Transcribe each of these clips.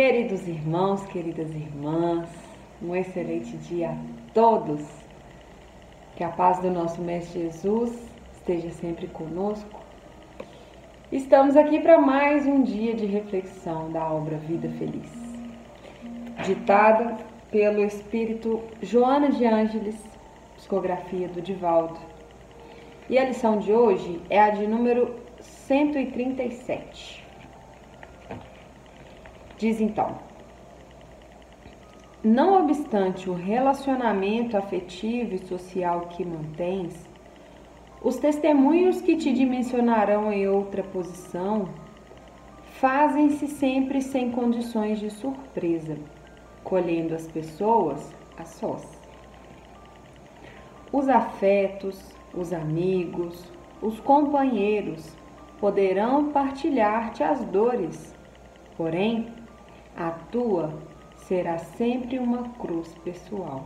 Queridos irmãos, queridas irmãs, um excelente dia a todos. Que a paz do nosso Mestre Jesus esteja sempre conosco. Estamos aqui para mais um dia de reflexão da obra Vida Feliz, ditada pelo espírito Joana de Ângeles, psicografia do Divaldo. E a lição de hoje é a de número 137. Diz então: Não obstante o relacionamento afetivo e social que mantens, os testemunhos que te dimensionarão em outra posição fazem-se sempre sem condições de surpresa, colhendo as pessoas a sós. Os afetos, os amigos, os companheiros poderão partilhar-te as dores, porém, a tua será sempre uma cruz pessoal.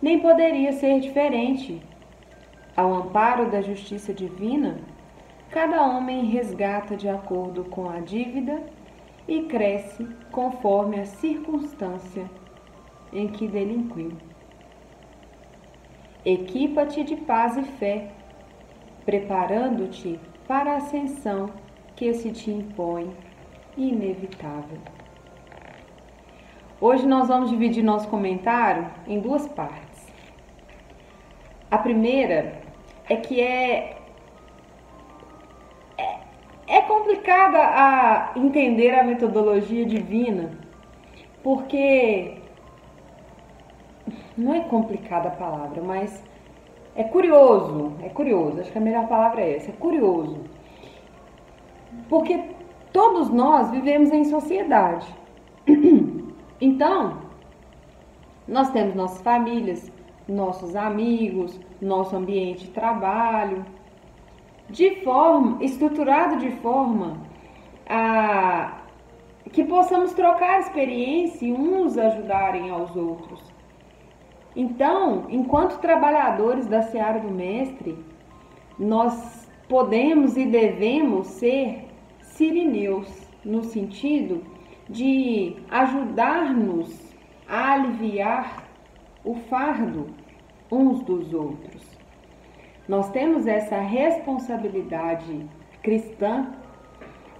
Nem poderia ser diferente. Ao amparo da justiça divina, cada homem resgata de acordo com a dívida e cresce conforme a circunstância em que delinquiu. Equipa-te de paz e fé, preparando-te para a ascensão que se te impõe inevitável. Hoje nós vamos dividir nosso comentário em duas partes. A primeira é que é, é, é complicada a entender a metodologia divina, porque não é complicada a palavra, mas é curioso, é curioso, acho que a melhor palavra é essa, é curioso. Porque Todos nós vivemos em sociedade. Então, nós temos nossas famílias, nossos amigos, nosso ambiente de trabalho, de forma estruturado de forma a que possamos trocar experiência e uns ajudarem aos outros. Então, enquanto trabalhadores da seara do mestre, nós podemos e devemos ser sirineus, no sentido de ajudar-nos a aliviar o fardo uns dos outros. Nós temos essa responsabilidade cristã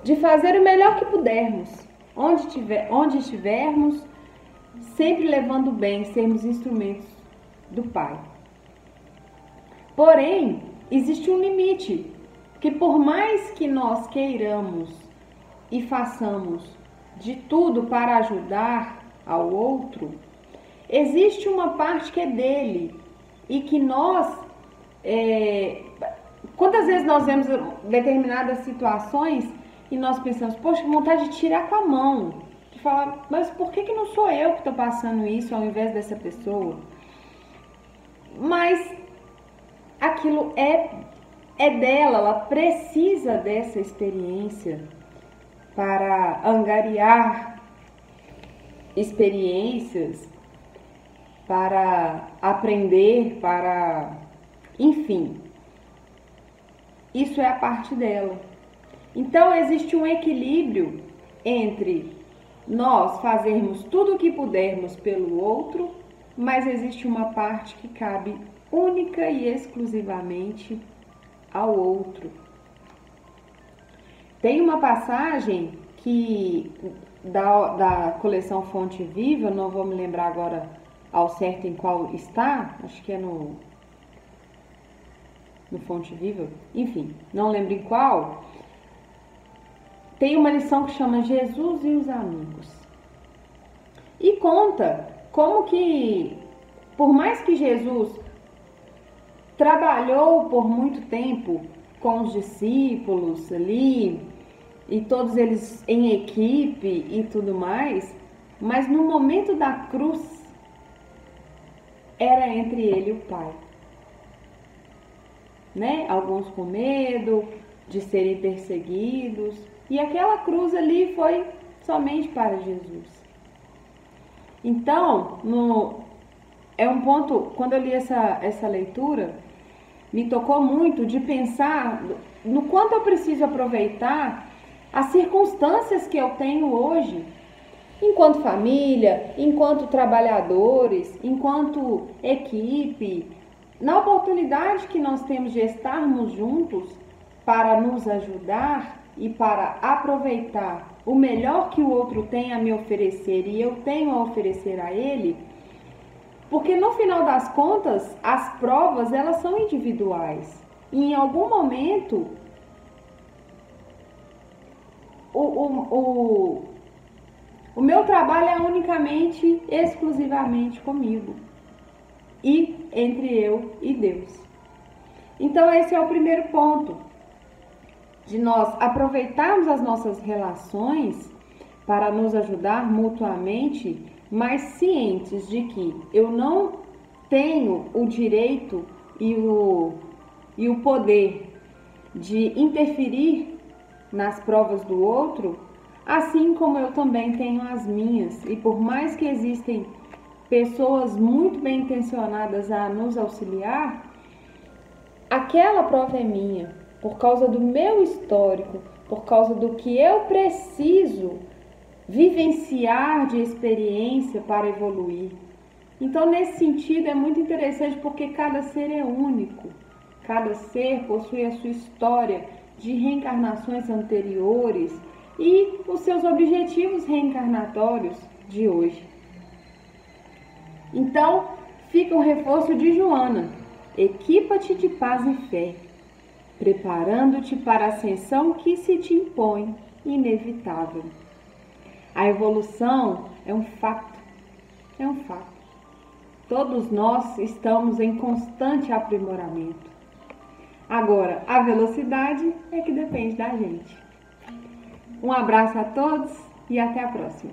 de fazer o melhor que pudermos, onde, tiver, onde estivermos, sempre levando bem, sermos instrumentos do Pai. Porém, existe um limite que por mais que nós queiramos e façamos de tudo para ajudar ao outro, existe uma parte que é dele e que nós, é, quantas vezes nós vemos determinadas situações e nós pensamos, poxa, vontade de tirar com a mão, de falar, mas por que, que não sou eu que estou passando isso ao invés dessa pessoa? Mas aquilo é é dela, ela precisa dessa experiência para angariar experiências, para aprender, para. Enfim, isso é a parte dela. Então, existe um equilíbrio entre nós fazermos tudo o que pudermos pelo outro, mas existe uma parte que cabe única e exclusivamente ao outro. Tem uma passagem que da, da coleção Fonte Viva, não vou me lembrar agora ao certo em qual está, acho que é no, no Fonte Viva, enfim, não lembro em qual. Tem uma lição que chama Jesus e os Amigos. E conta como que, por mais que Jesus trabalhou por muito tempo com os discípulos ali, e todos eles em equipe e tudo mais, mas no momento da cruz era entre ele e o Pai. Né? Alguns com medo de serem perseguidos, e aquela cruz ali foi somente para Jesus. Então, no, é um ponto, quando eu li essa, essa leitura, me tocou muito de pensar no quanto eu preciso aproveitar as circunstâncias que eu tenho hoje, enquanto família, enquanto trabalhadores, enquanto equipe, na oportunidade que nós temos de estarmos juntos para nos ajudar e para aproveitar o melhor que o outro tem a me oferecer e eu tenho a oferecer a ele, porque no final das contas, as provas elas são individuais. E em algum momento o, o, o, o meu trabalho é unicamente, exclusivamente comigo. E entre eu e Deus. Então esse é o primeiro ponto de nós aproveitarmos as nossas relações para nos ajudar mutuamente, mas cientes de que eu não tenho o direito e o, e o poder de interferir nas provas do outro, assim como eu também tenho as minhas. E por mais que existem pessoas muito bem intencionadas a nos auxiliar, aquela prova é minha, por causa do meu histórico, por causa do que eu preciso vivenciar de experiência para evoluir. Então, nesse sentido, é muito interessante porque cada ser é único, cada ser possui a sua história de reencarnações anteriores e os seus objetivos reencarnatórios de hoje. Então, fica o reforço de Joana: equipa-te de paz e fé preparando-te para a ascensão que se te impõe, inevitável. A evolução é um fato, é um fato. Todos nós estamos em constante aprimoramento. Agora, a velocidade é que depende da gente. Um abraço a todos e até a próxima.